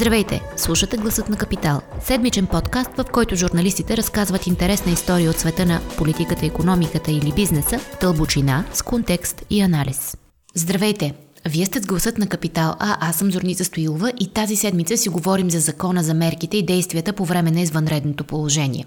Здравейте! Слушате Гласът на Капитал. Седмичен подкаст, в който журналистите разказват интересна история от света на политиката, економиката или бизнеса, дълбочина, с контекст и анализ. Здравейте! Вие сте с гласът на Капитал, а аз съм Зорница Стоилова и тази седмица си говорим за закона за мерките и действията по време на извънредното положение.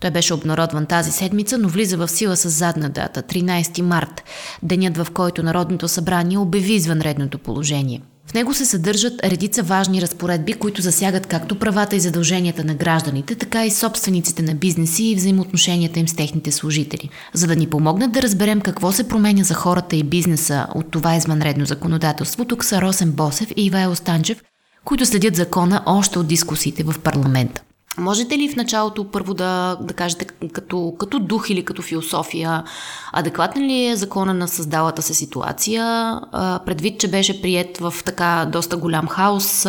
Той беше обнародван тази седмица, но влиза в сила с задна дата 13 март, денят в който Народното събрание обяви извънредното положение. В него се съдържат редица важни разпоредби, които засягат както правата и задълженията на гражданите, така и собствениците на бизнеси и взаимоотношенията им с техните служители. За да ни помогнат да разберем какво се променя за хората и бизнеса от това извънредно законодателство, тук са Росен Босев и Ивайло Станчев, които следят закона още от дискусиите в парламента. Можете ли в началото първо да, да кажете като, като дух или като философия, адекватна ли е закона на създалата се ситуация, предвид, че беше прият в така доста голям хаос,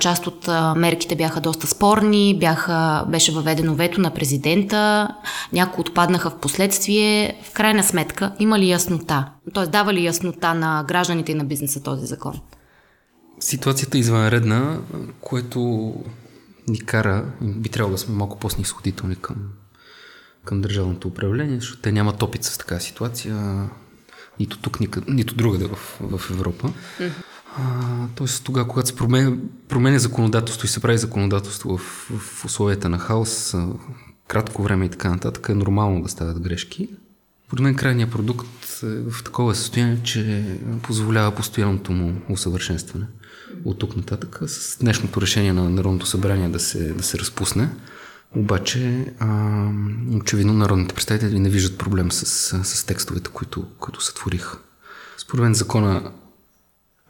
част от мерките бяха доста спорни, бяха, беше въведено вето на президента, някои отпаднаха в последствие. В крайна сметка, има ли яснота? Тоест, дава ли яснота на гражданите и на бизнеса този закон? Ситуацията е извънредна, което ни кара, би трябвало да сме малко по-снисходителни към, към държавното управление, защото те нямат опит с такава ситуация, нито тук, нито, нито другаде в, в Европа. Mm-hmm. А, тоест тогава, когато се променя, променя законодателство и се прави законодателство в, в условията на хаос, кратко време и така нататък, е нормално да стават грешки. Поред мен крайният продукт е в такова състояние, че позволява постоянното му усъвършенстване от тук нататък с днешното решение на Народното събрание да се, да се разпусне. Обаче, а, очевидно, народните представители не виждат проблем с, с текстовете, които, които сътворих. Според мен закона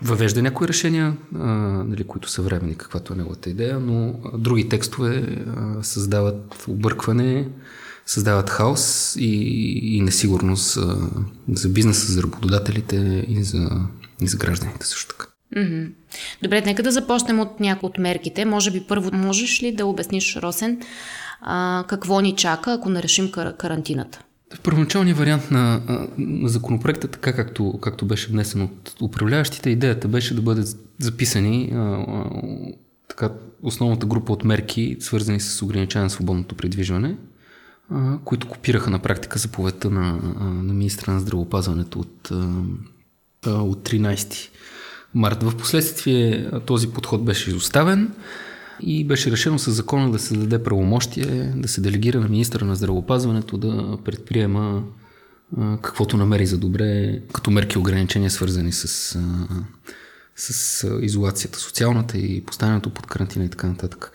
въвежда някои решения, а, нали, които са времени, каквато е неговата идея, но други текстове а, създават объркване, създават хаос и, и несигурност за, за бизнеса, за работодателите и за, и за гражданите също така. Mm-hmm. Добре, нека да започнем от някои от мерките. Може би първо можеш ли да обясниш, Росен, а, какво ни чака, ако не решим кар- карантината? В първоначалния вариант на, на законопроекта, така както, както беше внесен от управляващите, идеята беше да бъдат записани а, а, така, основната група от мерки, свързани с ограничаване на свободното придвижване, а, които копираха на практика заповедта на, на министра на здравеопазването от, а, от 13 март. В последствие този подход беше изоставен и беше решено с закона да се даде правомощие, да се делегира на министра на здравеопазването да предприема каквото намери за добре, като мерки ограничения, свързани с, с изолацията, социалната и поставянето под карантина и така нататък.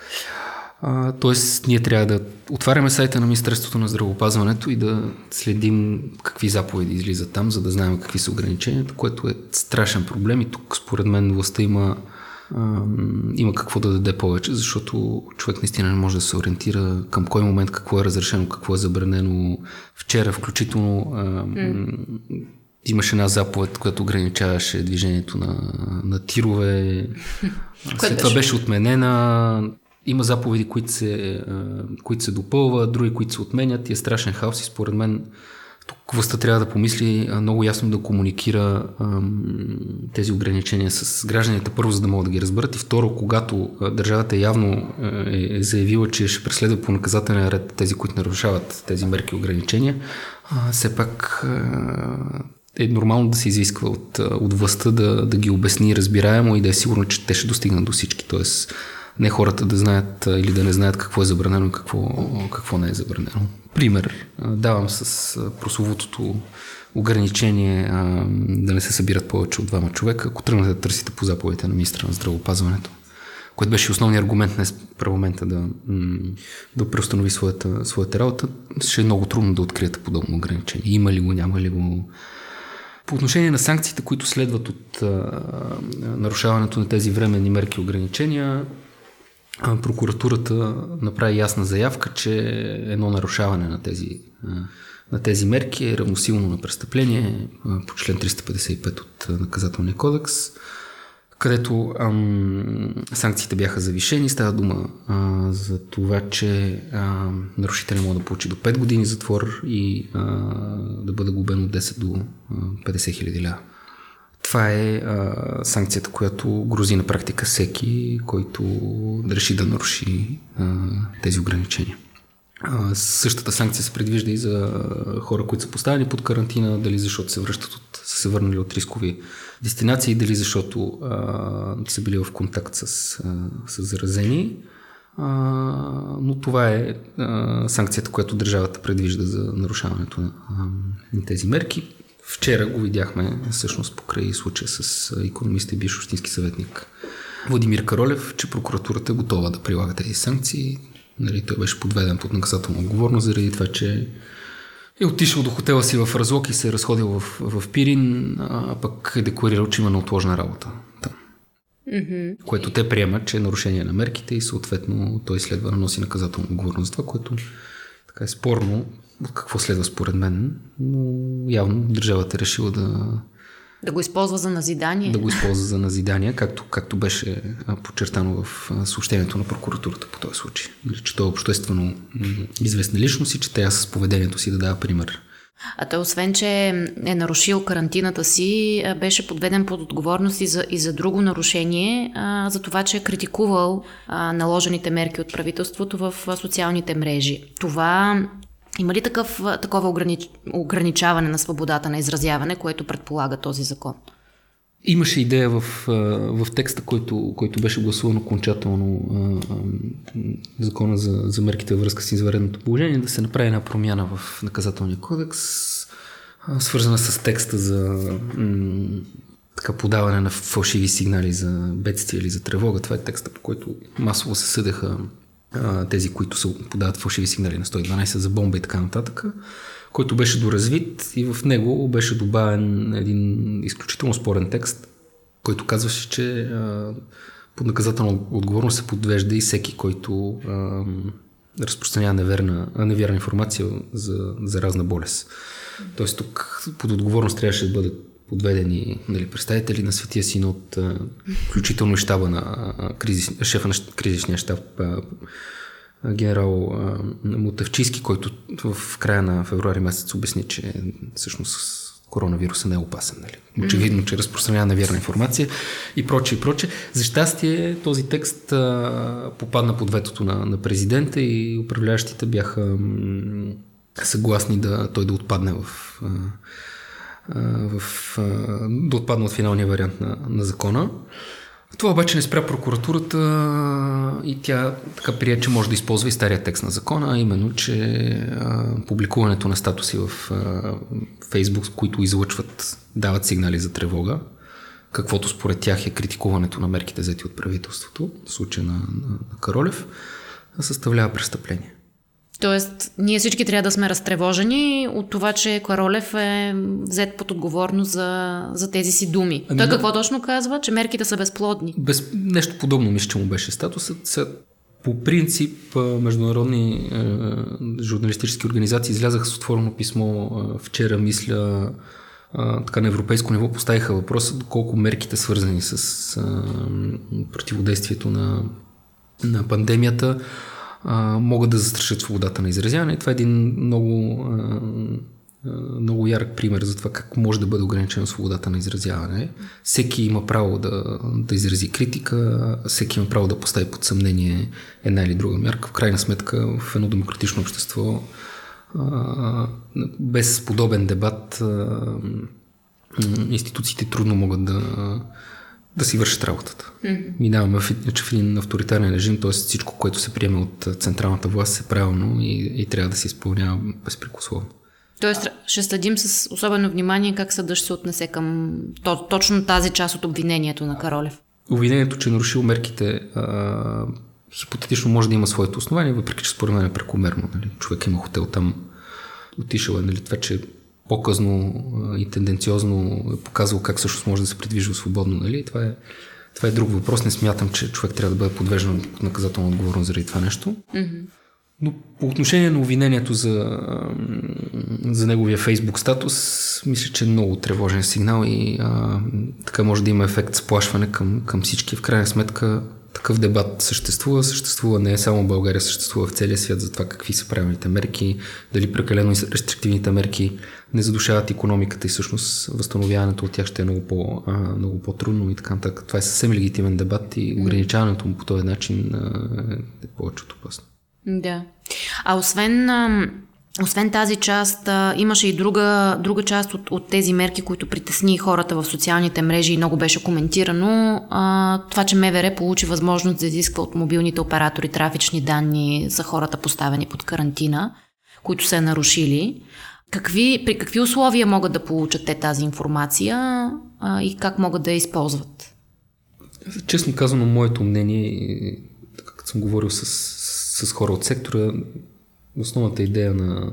А, тоест, ние трябва да отваряме сайта на Министерството на здравеопазването и да следим какви заповеди излизат там, за да знаем какви са ограниченията, което е страшен проблем и тук според мен властта има, а, има какво да даде повече, защото човек наистина не може да се ориентира към кой момент какво е разрешено, какво е забранено. Вчера включително а, mm. Имаше една заповед, която ограничаваше движението на, на тирове. След това беше отменена. Има заповеди, които се, които се допълват, други, които се отменят. И е страшен хаос и според мен тук властта трябва да помисли много ясно да комуникира тези ограничения с гражданите, първо, за да могат да ги разберат. И второ, когато държавата явно е заявила, че ще преследва по наказателен ред тези, които нарушават тези мерки и ограничения, все пак е нормално да се изисква от, от властта да, да ги обясни разбираемо и да е сигурно, че те ще достигнат до всички. Тоест, не хората да знаят или да не знаят какво е забранено и какво, какво не е забранено. Пример давам с прословутото ограничение да не се събират повече от двама човека, ако тръгнете да търсите по заповедите на министра на здравеопазването, което беше основният аргумент на парламента да, да преустанови своята, своята работа, ще е много трудно да откриете подобно ограничение. Има ли го, няма ли го. По отношение на санкциите, които следват от а, нарушаването на тези временни мерки и ограничения, прокуратурата направи ясна заявка, че едно нарушаване на тези, на тези мерки е равносилно на престъпление по член 355 от наказателния кодекс, където ам, санкциите бяха завишени. Става дума а, за това, че а, може да получи до 5 години затвор и а, да бъде губен от 10 до 50 хиляди ля. Това е а, санкцията, която грози на практика всеки, който реши да наруши а, тези ограничения. А, същата санкция се предвижда и за хора, които са поставени под карантина, дали защото се връщат от, са се върнали от рискови дестинации, дали защото а, са били в контакт с, а, с заразени. А, но това е а, санкцията, която държавата предвижда за нарушаването на, а, на тези мерки. Вчера го видяхме всъщност покрай случая с економиста и бивш общински съветник Владимир Каролев, че прокуратурата е готова да прилага тези санкции. Нали, той беше подведен под наказателна отговорност заради това, че е отишъл до хотела си в Разлог и се е разходил в, в Пирин, а пък е декларирал, че има неотложна работа там. Mm-hmm. Което те приемат, че е нарушение на мерките и съответно той следва да носи наказателна отговорност това, което така е спорно какво следва според мен, но явно държавата е решила да... Да го използва за назидание. Да го използва за назидание, както, както беше подчертано в съобщението на прокуратурата по този случай. Нали, че той е обществено известна личност и че тя с поведението си да дава пример. А той освен, че е нарушил карантината си, беше подведен под отговорност и за, и за друго нарушение, а, за това, че е критикувал а, наложените мерки от правителството в социалните мрежи. Това има ли такъв, такова огранич... ограничаване на свободата на изразяване, което предполага този закон? Имаше идея в, в текста, който, който беше гласуван окончателно закона за, за мерките във връзка с изваредното положение, да се направи една промяна в наказателния кодекс, свързана с текста за така подаване на фалшиви сигнали за бедствие или за тревога. Това е текста, по който масово се съдеха тези, които са подават фалшиви сигнали на 112 за бомба и така нататък, който беше доразвит и в него беше добавен един изключително спорен текст, който казваше, че под наказателна отговорност се подвежда и всеки, който разпространява неверна, невярна информация за заразна болест. Тоест тук под отговорност трябваше да бъдат подведени нали, представители на Светия Синод, включително и щаба на кризис, шефа на кризисния щаб генерал Мутавчийски, който в края на февруари месец обясни, че всъщност коронавируса не е опасен. Нали? Очевидно, че разпространява невярна информация и проче, и проче. За щастие този текст а, попадна под ветото на, на президента и управляващите бяха м- съгласни да той да отпадне в а, в, да отпадна от финалния вариант на, на закона. Това обаче не спря прокуратурата и тя така прие, че може да използва и стария текст на закона, а именно, че а, публикуването на статуси в Фейсбук, които излъчват, дават сигнали за тревога, каквото според тях е критикуването на мерките взети от правителството, в случая на, на, на Каролев, съставлява престъпление. Тоест, ние всички трябва да сме разтревожени от това, че Каролев е взет под отговорност за, за тези си думи. Ами, Той какво точно казва? Че мерките са безплодни. Без, нещо подобно мисля, че му беше статусът. По принцип, международни е, журналистически организации излязаха с отворено писмо е, вчера, мисля, е, така на европейско ниво поставиха въпроса доколко мерките свързани с е, противодействието на, на пандемията могат да застрашат свободата на изразяване. Това е един много, а, много ярък пример за това как може да бъде ограничена свободата на изразяване. Всеки има право да, да изрази критика, всеки има право да постави под съмнение една или друга мярка. В крайна сметка в едно демократично общество без подобен дебат институциите трудно могат да да си вършат работата. Mm-hmm. Минаваме в, в един авторитарен режим, т.е. всичко, което се приема от централната власт е правилно и, и трябва да се изпълнява безпрекословно. Тоест ще следим с особено внимание как съдът ще се отнесе към то, точно тази част от обвинението на Каролев. Обвинението, че е нарушил мерките, а, хипотетично може да има своето основание, въпреки че според мен е прекомерно. Нали? Човек има хотел там, отишъл е, нали? това, че по-късно и тенденциозно е показвал как всъщност може да се придвижва свободно. Нали? Това, е, това е друг въпрос. Не смятам, че човек трябва да бъде подвеждан под наказателна отговорност заради това нещо. Mm-hmm. Но по отношение на обвинението за, за неговия фейсбук статус, мисля, че е много тревожен сигнал и а, така може да има ефект сплашване към, към всички. В крайна сметка такъв дебат съществува. Съществува не е само в България, съществува в целия свят за това какви са правилните мерки, дали прекалено рестриктивните мерки не задушават економиката и всъщност възстановяването от тях ще е много, по, а, много по-трудно и така нататък. Това е съвсем легитимен дебат и ограничаването му по този начин а, е повече от опасно. Да. А освен освен тази част, имаше и друга, друга част от, от тези мерки, които притесни хората в социалните мрежи и много беше коментирано. А, това, че МВР получи възможност да изисква от мобилните оператори трафични данни за хората поставени под карантина, които са нарушили. Какви, при какви условия могат да получат те тази информация а, и как могат да я използват? Честно казано, моето мнение, като съм говорил с, с хора от сектора, основната идея на,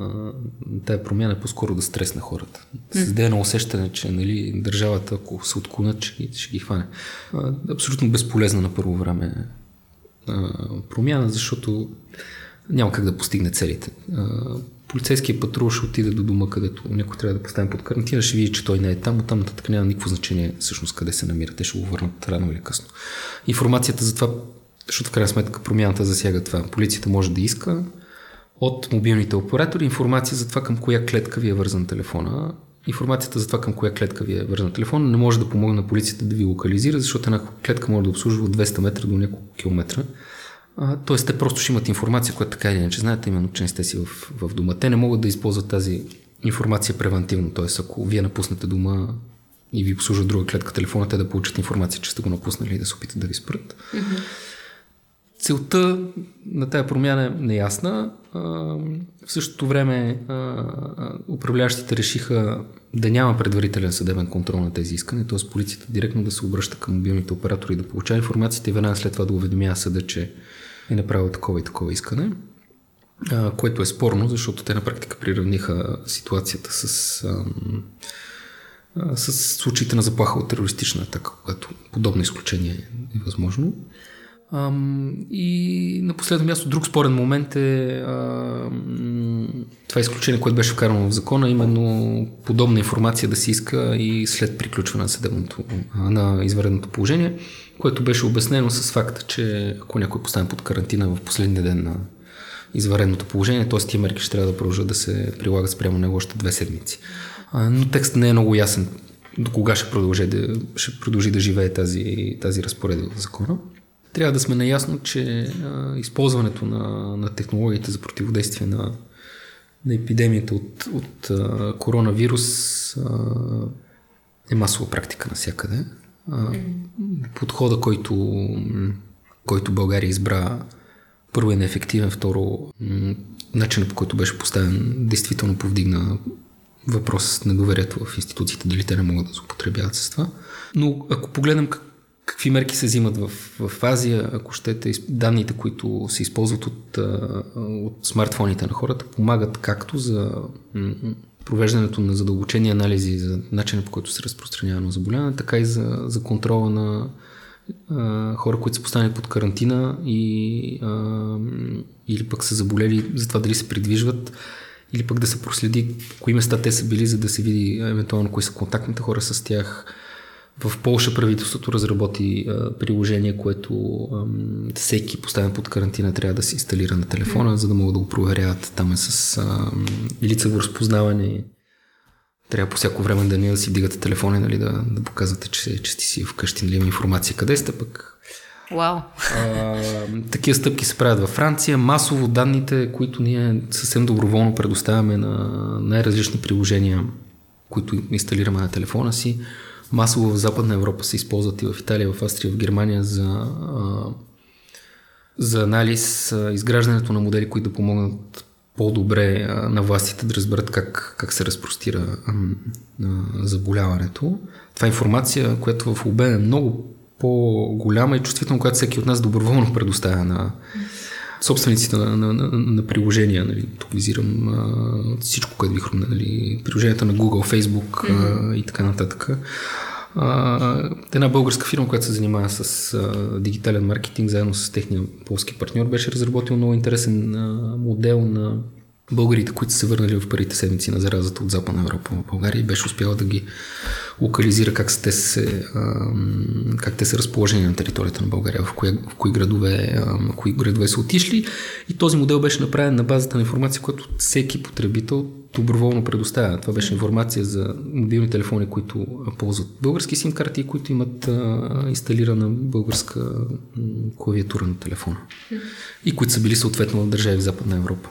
тази промяна е по-скоро да стресне хората. С идея на усещане, че нали, държавата, ако се отклонят, ще, ще ги хване. Абсолютно безполезна на първо време промяна, защото няма как да постигне целите. А, полицейският патрул ще отиде до дома, където някой трябва да поставим под карантина, ще види, че той не е там, там нататък няма никакво значение всъщност къде се намира. Те ще го върнат рано или късно. Информацията за това, защото в крайна сметка промяната засяга това. Полицията може да иска, от мобилните оператори информация за това към коя клетка ви е вързан телефона. Информацията за това към коя клетка ви е вързан телефона не може да помогне на полицията да ви локализира, защото една клетка може да обслужва от 200 метра до няколко километра. тоест, те просто ще имат информация, която така или иначе знаете, именно, че не сте си в, в дома. Те не могат да използват тази информация превентивно. Т.е. ако вие напуснете дома и ви обслужва друга клетка телефона, те да получат информация, че сте го напуснали и да се опитат да ви спрат. Mm-hmm. Целта на тази промяна е неясна. В същото време управляващите решиха да няма предварителен съдебен контрол на тези искания, т.е. полицията директно да се обръща към мобилните оператори да получава информацията и веднага след това да уведомява съда, че е направил такова и такова искане, което е спорно, защото те на практика приравниха ситуацията с, с случаите на заплаха от терористична атака, когато подобно изключение е възможно. Ам, и на последно място, друг спорен момент е а, това изключение, което беше вкарано в закона, именно подобна информация да се иска и след приключване на съдебното, на извънредното положение, което беше обяснено с факта, че ако някой поставен под карантина в последния ден на извънредното положение, т.е. тия мерки ще трябва да продължат да се прилагат спрямо него още две седмици. А, но текстът не е много ясен до кога ще продължи да, ще продължи да живее тази, тази разпоредба в закона. Трябва да сме наясно, че а, използването на, на технологиите за противодействие на, на епидемията от, от а, коронавирус а, е масова практика навсякъде. Подхода, който, който България избра, първо е неефективен, второ начинът по който беше поставен, действително повдигна въпрос с недоверието в институциите, дали те не могат да се употребяват с това. Но ако погледнем как какви мерки се взимат в, в Азия, ако щете, данните, които се използват от, от смартфоните на хората, помагат както за провеждането на задълбочени анализи за начина по който се разпространява на заболяване, така и за, за контрола на а, хора, които са поставени под карантина и, а, или пък са заболели за това дали се придвижват или пък да се проследи кои места те са били, за да се види евентуално кои са контактните хора с тях, в Полша правителството разработи а, приложение, което а, всеки поставен под карантина трябва да се инсталира на телефона, за да могат да го проверяват. Там е с а, лицево разпознаване. Трябва по всяко време да не да си вдигате телефона, нали, да, да показвате, че, че сте си вкъщи, нали, има информация къде сте пък. Вау. Wow. такива стъпки се правят във Франция. Масово данните, които ние съвсем доброволно предоставяме на най-различни приложения, които инсталираме на телефона си, масово в Западна Европа се използват и в Италия, в Австрия, в Германия за, за анализ, изграждането на модели, които да помогнат по-добре на властите да разберат как, как се разпростира заболяването. Това е информация, която в обем е много по-голяма и чувствителна, която всеки от нас доброволно предоставя на собствениците на, на, на, на приложения. Нали. Тук визирам а, всичко, което ви хрумне. Нали. Приложенията на Google, Facebook mm-hmm. а, и така нататък. А, една българска фирма, която се занимава с а, дигитален маркетинг, заедно с техния полски партньор, беше разработил много интересен а, модел на българите, които са се върнали в първите седмици на заразата от Западна Европа в България и беше успяла да ги локализира как, те се, как те са разположени на територията на България, в кои, в кои, градове, в кои градове са отишли. И този модел беше направен на базата на информация, която всеки потребител доброволно предоставя. Това беше информация за мобилни телефони, които ползват български сим карти и които имат а, инсталирана българска клавиатура на телефона. И които са били съответно в държави в Западна Европа.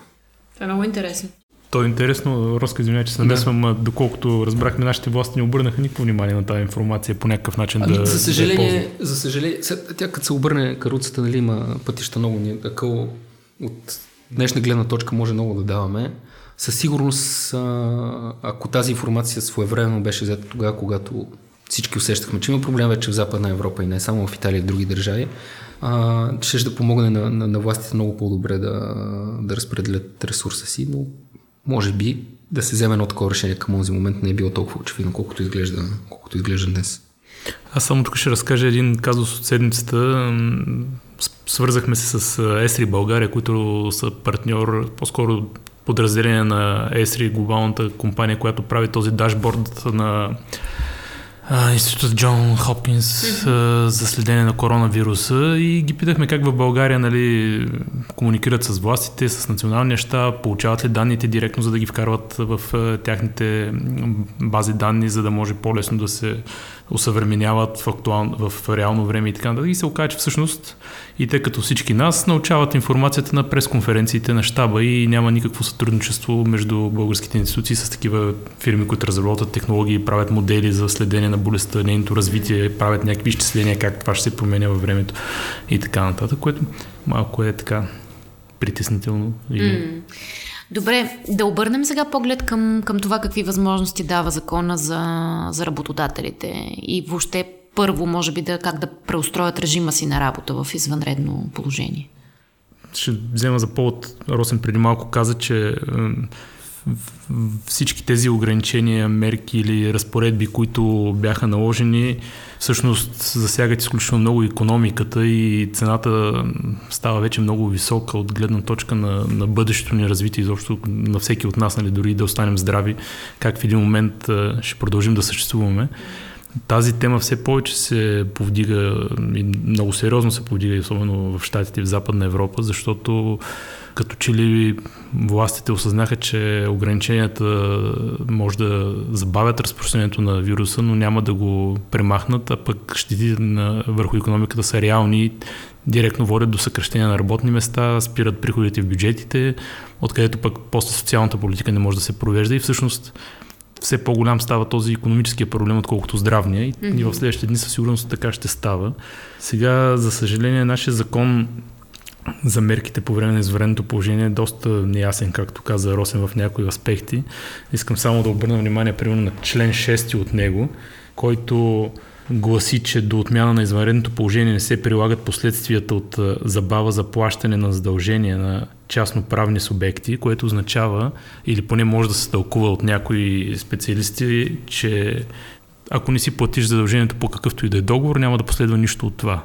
Това е много интересно. То е интересно, Роско, извиня, че се намесвам, да. доколкото разбрахме, нашите власти не обърнаха никакво внимание на тази информация по някакъв начин ами, да За съжаление, да за съжаление тя като се обърне каруцата, нали, има пътища много, ни, такъв, от днешна гледна точка може много да даваме. Със сигурност, ако тази информация своевременно беше взета тогава, когато всички усещахме, че има проблем вече в Западна Европа и не само в Италия и в други държави, а, ще да помогне на, на, на властите много по-добре да, да разпределят ресурса си, но може би да се вземе едно такова решение към този момент не е било толкова очевидно, колкото изглежда, колкото изглежда днес. Аз само тук ще разкажа един казус от седмицата. Свързахме се с Есри България, които са партньор, по-скоро подразделение на Есри, глобалната компания, която прави този дашборд на Институт Джон Хопкинс за следение на коронавируса и ги питахме как в България нали, комуникират с властите, с националния щаб, получават ли данните директно, за да ги вкарват в тяхните бази данни, за да може по-лесно да се усъвременяват в, актуал, в реално време и така нататък. И се оказа, че всъщност и те като всички нас научават информацията на пресконференциите на щаба и няма никакво сътрудничество между българските институции с такива фирми, които разработват технологии, правят модели за следение на болестта, нейното развитие, правят някакви изчисления как това ще се променя във времето и така нататък, което малко е така притеснително. Mm. Добре, да обърнем сега поглед към, към това какви възможности дава закона за, за работодателите и въобще първо, може би, да, как да преустроят режима си на работа в извънредно положение. Ще взема за повод. Росен преди малко каза, че всички тези ограничения, мерки или разпоредби, които бяха наложени, всъщност засягат изключително много економиката и цената става вече много висока от гледна точка на, на бъдещето ни развитие, изобщо на всеки от нас, нали, дори да останем здрави, как в един момент ще продължим да съществуваме. Тази тема все повече се повдига и много сериозно се повдига, особено в Штатите и в Западна Европа, защото като че ли властите осъзнаха, че ограниченията може да забавят разпространението на вируса, но няма да го премахнат, а пък щетите на, върху економиката са реални, директно водят до съкрещение на работни места, спират приходите в бюджетите, откъдето пък после социалната политика не може да се провежда. И всъщност все по-голям става този економическия проблем, отколкото здравния. И, mm-hmm. и в следващите дни със сигурност така ще става. Сега, за съжаление, нашия закон за мерките по време на извънредното положение е доста неясен, както каза Росен в някои аспекти. Искам само да обърна внимание, примерно, на член 6 от него, който гласи, че до отмяна на извънредното положение не се прилагат последствията от забава за плащане на задължения на частноправни субекти, което означава, или поне може да се тълкува от някои специалисти, че ако не си платиш задължението по какъвто и да е договор, няма да последва нищо от това.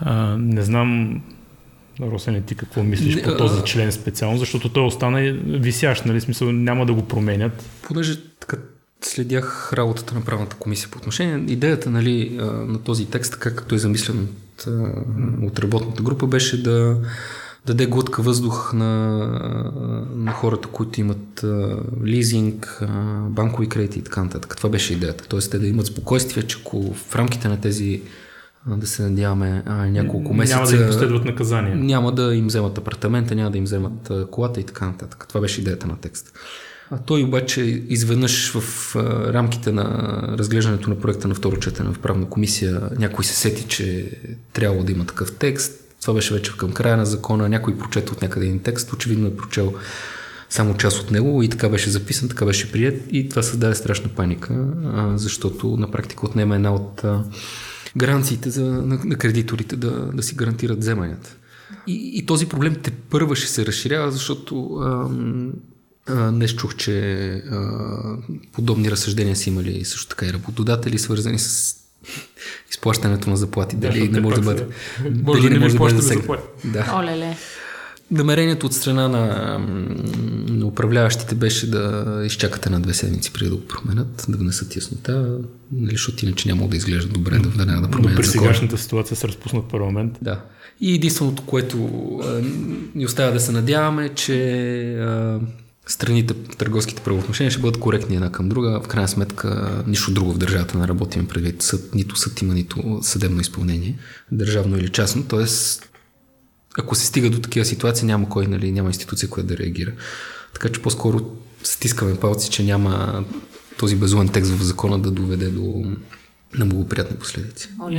А, не знам Росене, ти какво мислиш по този член специално, защото той остана висящ, нали, смисъл няма да го променят. Понеже така следях работата на правната комисия по отношение. Идеята нали, на този текст, така както е замислен от, от работната група, беше да даде глътка въздух на, на хората, които имат лизинг, банкови кредити и така нататък. Това беше идеята. Тоест те да имат спокойствие, че ако в рамките на тези да се надяваме няколко месеца. Няма да им последват наказания. Няма да им вземат апартамента, няма да им вземат колата и така нататък. Това беше идеята на текста. А той обаче изведнъж в рамките на разглеждането на проекта на второ четене в правна комисия някой се сети, че трябва да има такъв текст. Това беше вече към края на закона. Някой прочета от някъде един текст, очевидно е прочел само част от него и така беше записан, така беше прият и това създаде страшна паника, защото на практика отнема една от гаранциите за, на, на кредиторите да, да си гарантират вземанията. И, и този проблем те първа ще се разширява, защото не чух, че а, подобни разсъждения си имали също така и работодатели, свързани с изплащането на заплати. Дали не може да бъде. Може дали да не може да бъде Да. Олеле. намерението от страна на, на управляващите беше да изчакате на две седмици преди да го променят, да внесат яснота, нали, защото иначе няма да изглежда добре да веднага да променят Но при сегашната ситуация се разпуснат парламент. Да. И единственото, което а, ни остава да се надяваме, че а, страните, търговските правоотношения ще бъдат коректни една към друга. В крайна сметка, нищо друго в държавата не работим предвид съд, нито съд има, нито съдебно изпълнение, държавно или частно. Тоест, ако се стига до такива ситуации, няма кой, нали, няма институция, която да реагира. Така че по-скоро стискаме палци, че няма този безумен текст в закона да доведе до на благоприятни последици. И,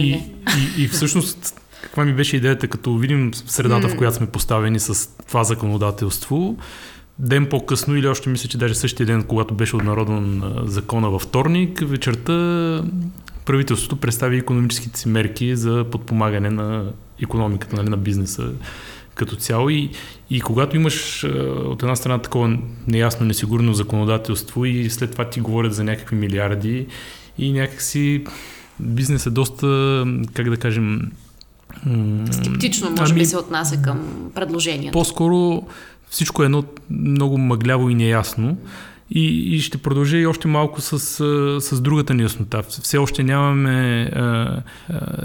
и, и всъщност, каква ми беше идеята, като видим средата, в която сме поставени с това законодателство, ден по-късно или още мисля, че даже същия ден, когато беше обнародван закона във вторник, вечерта правителството представи економическите си мерки за подпомагане на економиката, нали, на бизнеса като цяло. И, и когато имаш от една страна такова неясно, несигурно законодателство и след това ти говорят за някакви милиарди и някакси бизнес е доста, как да кажем... Скептично, може ами, би, се отнася към предложението. По-скоро всичко е едно много мъгляво и неясно. И, и ще продължа и още малко с, с другата неяснота. Все още нямаме а, а,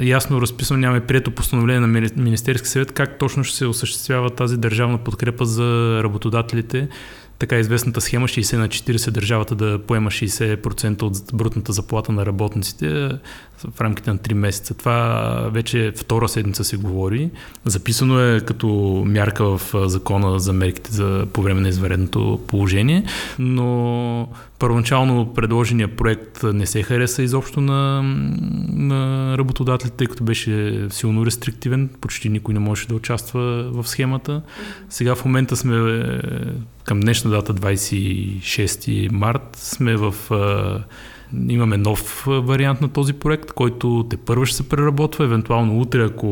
ясно разписано, нямаме прието постановление на Министерски съвет как точно ще се осъществява тази държавна подкрепа за работодателите така известната схема 60 на 40 държавата да поема 60% от брутната заплата на работниците в рамките на 3 месеца. Това вече втора седмица се говори. Записано е като мярка в закона за мерките за по време на изваредното положение, но първоначално предложения проект не се хареса изобщо на, на работодателите, тъй като беше силно рестриктивен. Почти никой не можеше да участва в схемата. Сега в момента сме към днешна дата 26 март сме в Имаме нов вариант на този проект, който те първо ще се преработва, евентуално утре, ако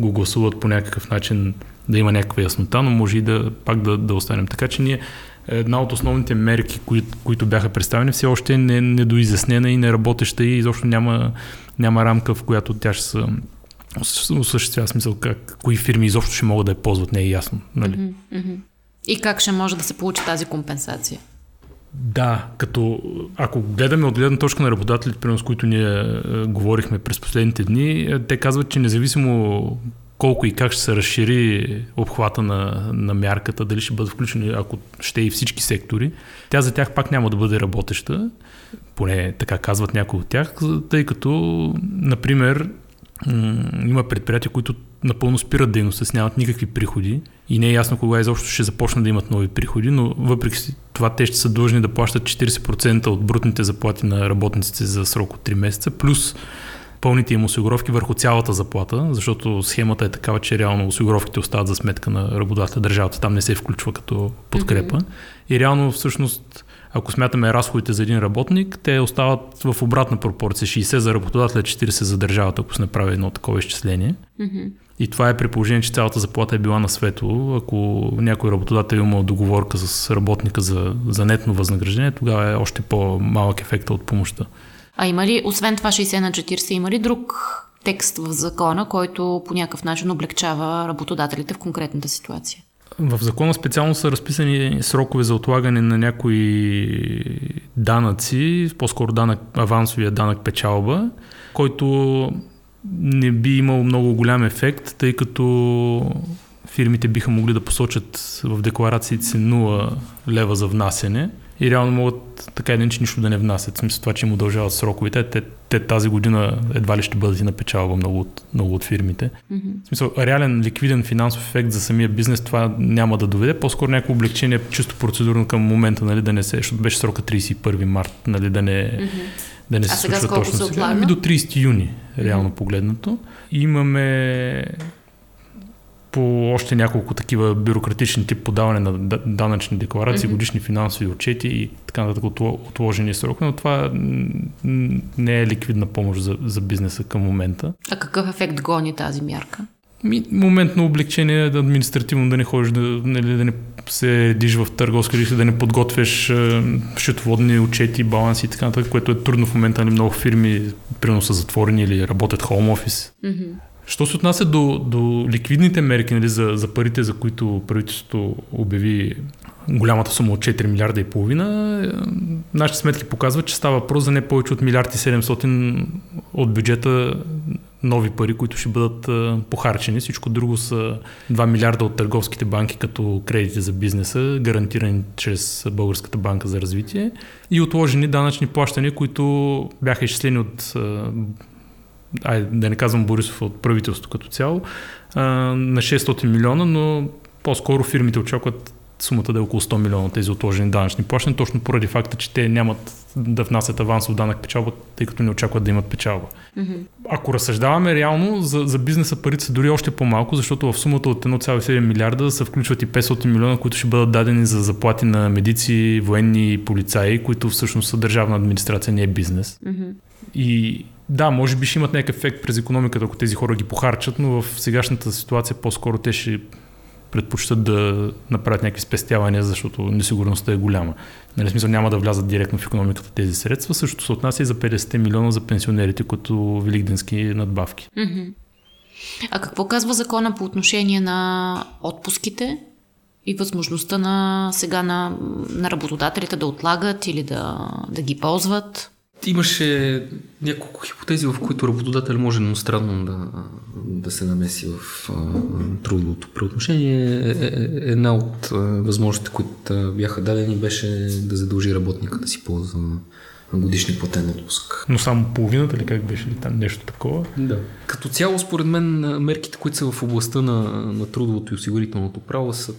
го гласуват по някакъв начин, да има някаква яснота, но може и да пак да, да останем. Така че ние една от основните мерки, кои, които бяха представени, все още е не, недоизяснена и неработеща и изобщо няма, няма рамка, в която тя ще се осъществява смисъл как, кои фирми изобщо ще могат да я ползват, не е ясно. Нали? Mm-hmm. И как ще може да се получи тази компенсация? Да, като ако гледаме от гледна точка на работодателите, примерно с които ние е, говорихме през последните дни, е, те казват, че независимо колко и как ще се разшири обхвата на, на мярката, дали ще бъдат включени, ако ще и всички сектори, тя за тях пак няма да бъде работеща, поне така казват някои от тях, тъй като, например, има предприятия, които напълно спират дейността, с нямат никакви приходи и не е ясно кога изобщо ще започнат да имат нови приходи, но въпреки това те ще са длъжни да плащат 40% от брутните заплати на работниците за срок от 3 месеца, плюс пълните им осигуровки върху цялата заплата, защото схемата е такава, че реално осигуровките остават за сметка на работодателя, държавата там не се включва като подкрепа. Mm-hmm. И реално всъщност ако смятаме разходите за един работник, те остават в обратна пропорция. 60 за работодателя, 40 за държавата, ако се направи едно такова изчисление. Mm-hmm. И това е при положение, че цялата заплата е била на светло. Ако някой работодател има договорка с работника за, за нетно възнаграждение, тогава е още по-малък ефект от помощта. А има ли, освен това 60 на 40, има ли друг текст в закона, който по някакъв начин облегчава работодателите в конкретната ситуация? В закона специално са разписани срокове за отлагане на някои данъци, по-скоро данък, авансовия данък печалба, който не би имал много голям ефект, тъй като фирмите биха могли да посочат в декларациите си 0 лева за внасене и реално могат така един, че нищо да не внасят. В смисъл това, че им удължават сроковете, те, те тази година едва ли ще бъдат и на печалба много от, много от фирмите. Mm-hmm. В смисъл, реален ликвиден финансов ефект за самия бизнес това няма да доведе. По-скоро някакво облегчение чисто процедурно към момента, нали, да не се, защото беше срока 31 март, нали, да не, mm-hmm. Да не се а случва сега точно се сега. Ами до 30 юни, реално mm-hmm. погледнато. Имаме по още няколко такива бюрократични тип подаване на данъчни декларации, mm-hmm. годишни финансови отчети и така нататък отложени срок, но това не е ликвидна помощ за, за бизнеса към момента. А какъв ефект гони тази мярка? Моментно облегчение е да административно да не ходиш, да, нали, да не се редиш в търговска листа, да не подготвяш е, счетоводни отчети, баланси и така нататък, което е трудно в момента. Нали, много фирми примерно са затворени или работят хоум офис. Mm-hmm Що се отнася до, до ликвидните мерки нали, за, за парите, за които правителството обяви голямата сума от 4 милиарда и половина, е, нашите сметки показват, че става въпрос за не повече от милиард и 700 от бюджета нови пари, които ще бъдат похарчени. Всичко друго са 2 милиарда от търговските банки като кредити за бизнеса, гарантирани чрез Българската банка за развитие и отложени данъчни плащания, които бяха изчислени от ай, да не казвам Борисов, от правителството като цяло, на 600 милиона, но по-скоро фирмите очакват сумата да е около 100 милиона тези отложени данъчни плащания, точно поради факта, че те нямат да внасят авансов данък печалба, тъй като не очакват да имат печалба. Mm-hmm. Ако разсъждаваме реално, за, за бизнеса парите са дори още по-малко, защото в сумата от 1,7 милиарда се включват и 500 милиона, които ще бъдат дадени за заплати на медици, военни и полицаи, които всъщност са държавна администрация, не е бизнес. Mm-hmm. И да, може би ще имат някакъв ефект през економиката, ако тези хора ги похарчат, но в сегашната ситуация по-скоро те ще предпочитат да направят някакви спестявания, защото несигурността е голяма. Нали, смисъл няма да влязат директно в економиката тези средства. Също се отнася и за 50 милиона за пенсионерите, като великденски надбавки. А какво казва закона по отношение на отпуските и възможността на сега на, на работодателите да отлагат или да, да ги ползват? Имаше няколко хипотези, в които работодател може едностранно да, да се намеси в трудовото правоотношение. Е, е, е, една от възможностите, които бяха дадени, беше да задължи работника да си ползва годишни платен отпуск. Но само половината ли как беше ли там нещо такова? Да. Като цяло, според мен, мерките, които са в областта на, на трудовото и осигурителното право са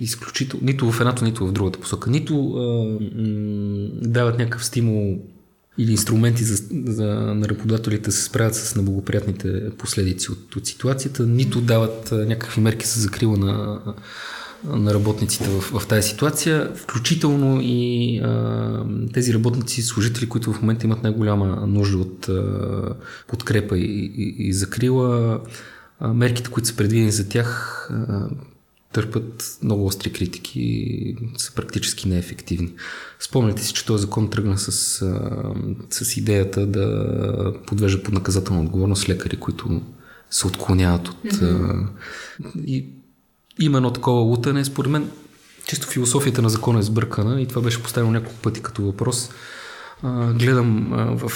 изключително, нито в едната, нито в другата посока. Нито а, м- дават някакъв стимул или инструменти за, за, на работодателите да се справят с неблагоприятните последици от, от ситуацията, нито дават някакви мерки за закрила на, на работниците в, в тази ситуация, включително и а, тези работници, служители, които в момента имат най-голяма нужда от а, подкрепа и, и, и закрила, а, мерките, които са предвидени за тях, а, търпят много остри критики и са практически неефективни. Спомняте си, че този закон тръгна с, с идеята да подвежда под наказателна отговорност лекари, които се отклоняват от... Mm-hmm. И има едно такова лутане. Според мен, чисто философията на закона е сбъркана и това беше поставено няколко пъти като въпрос. Гледам в,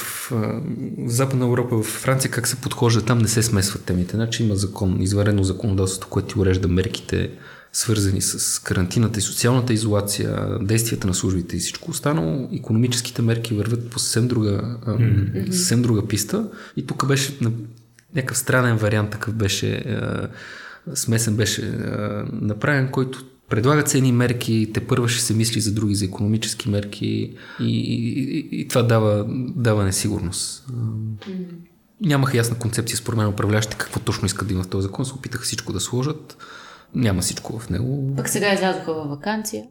Западна Европа, в Франция, как се подхожда, там не се смесват темите. Значи има закон, изварено законодателство, което ти урежда мерките свързани с карантината и социалната изолация, действията на службите и всичко останало, економическите мерки вървят по съвсем друга, mm-hmm. съвсем друга писта. И тук беше някакъв странен вариант, такъв беше, смесен беше направен, който предлага цени мерки, те първа ще се мисли за други, за економически мерки и, и, и, и това дава, дава несигурност. Mm-hmm. Нямаха ясна концепция, според мен, управляващите какво точно искат да има в този закон, се опитаха всичко да сложат няма всичко в него. Пък сега излязоха във вакансия.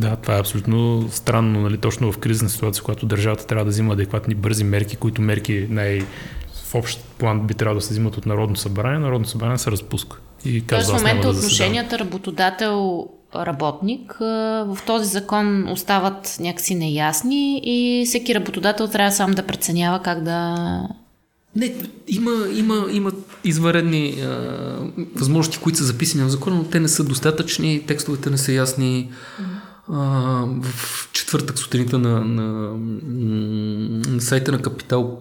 Да, това е абсолютно странно, нали, точно в кризисна ситуация, когато държавата трябва да взима адекватни бързи мерки, които мерки най- в общ план би трябвало да се взимат от Народно събрание, Народно събрание се разпуска. И Тоест в момента да отношенията работодател работник в този закон остават някакси неясни и всеки работодател трябва сам да преценява как да не, има, има, има изваредни а, възможности, които са записани в закона, но те не са достатъчни, текстовете не са ясни. А, в четвъртък сутринта на, на, на сайта на Капитал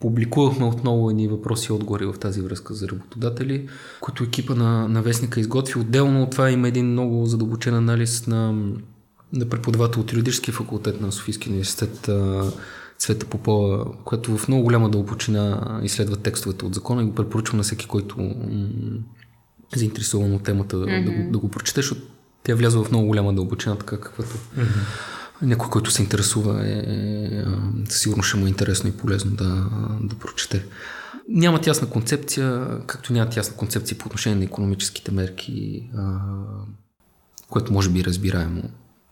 публикувахме отново едни въпроси и отговори в тази връзка за работодатели, които екипа на, на Вестника изготви. Отделно от това има един много задълбочен анализ на, на преподавател от юридическия факултет на Софийския университет Цвета Попова, която в много голяма дълбочина изследва текстовете от закона и го препоръчвам на всеки, който е заинтересован от темата mm-hmm. да, го, да го прочете, защото тя влязва в много голяма дълбочина, така каквато mm-hmm. Някой, който се интересува, е, е, сигурно ще му е интересно и полезно да, да прочете. Нямат ясна концепция, както нямат ясна концепция по отношение на економическите мерки, което може би е разбираемо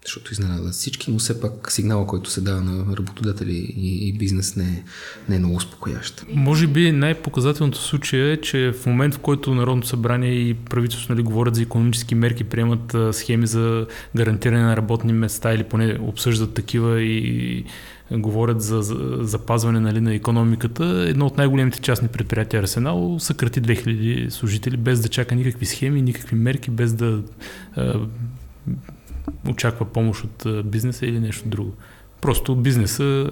защото изненадат всички, но все пак сигнала, който се дава на работодатели и, и бизнес не е, не е много успокоящ. Може би най-показателното случай е, че в момент, в който Народното събрание и правителството нали, говорят за економически мерки, приемат а, схеми за гарантиране на работни места или поне обсъждат такива и говорят за, за запазване нали, на економиката. Едно от най-големите частни предприятия Арсенал съкрати 2000 служители без да чака никакви схеми, никакви мерки, без да е, очаква помощ от бизнеса или нещо друго. Просто бизнеса,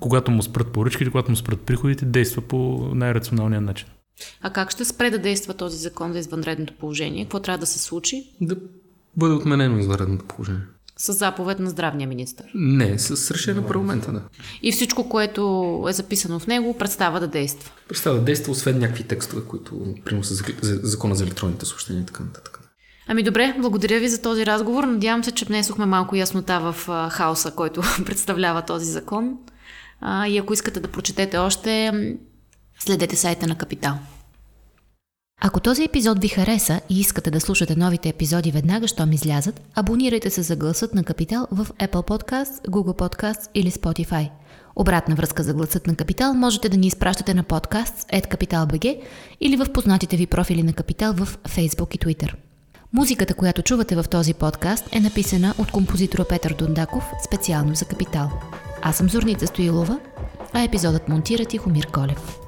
когато му спрат поръчките, когато му спрат приходите, действа по най-рационалния начин. А как ще спре да действа този закон за извънредното положение? Какво трябва да се случи? Да бъде отменено извънредното положение. С заповед на здравния министр? Не, с решение на парламента, да. И всичко, което е записано в него, представа да действа? Представа да действа, освен някакви текстове, които за, за закона за електронните съобщения и така нататък. Ами добре, благодаря ви за този разговор. Надявам се, че внесохме малко яснота в хаоса, който представлява този закон. А, и ако искате да прочетете още, следете сайта на Капитал. Ако този епизод ви хареса и искате да слушате новите епизоди веднага, щом излязат, абонирайте се за гласът на Капитал в Apple Podcasts, Google Podcasts или Spotify. Обратна връзка за гласът на Капитал можете да ни изпращате на подкаст или в познатите ви профили на Капитал в Facebook и Twitter. Музиката, която чувате в този подкаст е написана от композитора Петър Дондаков специално за Капитал. Аз съм Зорница Стоилова, а епизодът монтира Тихомир Колев.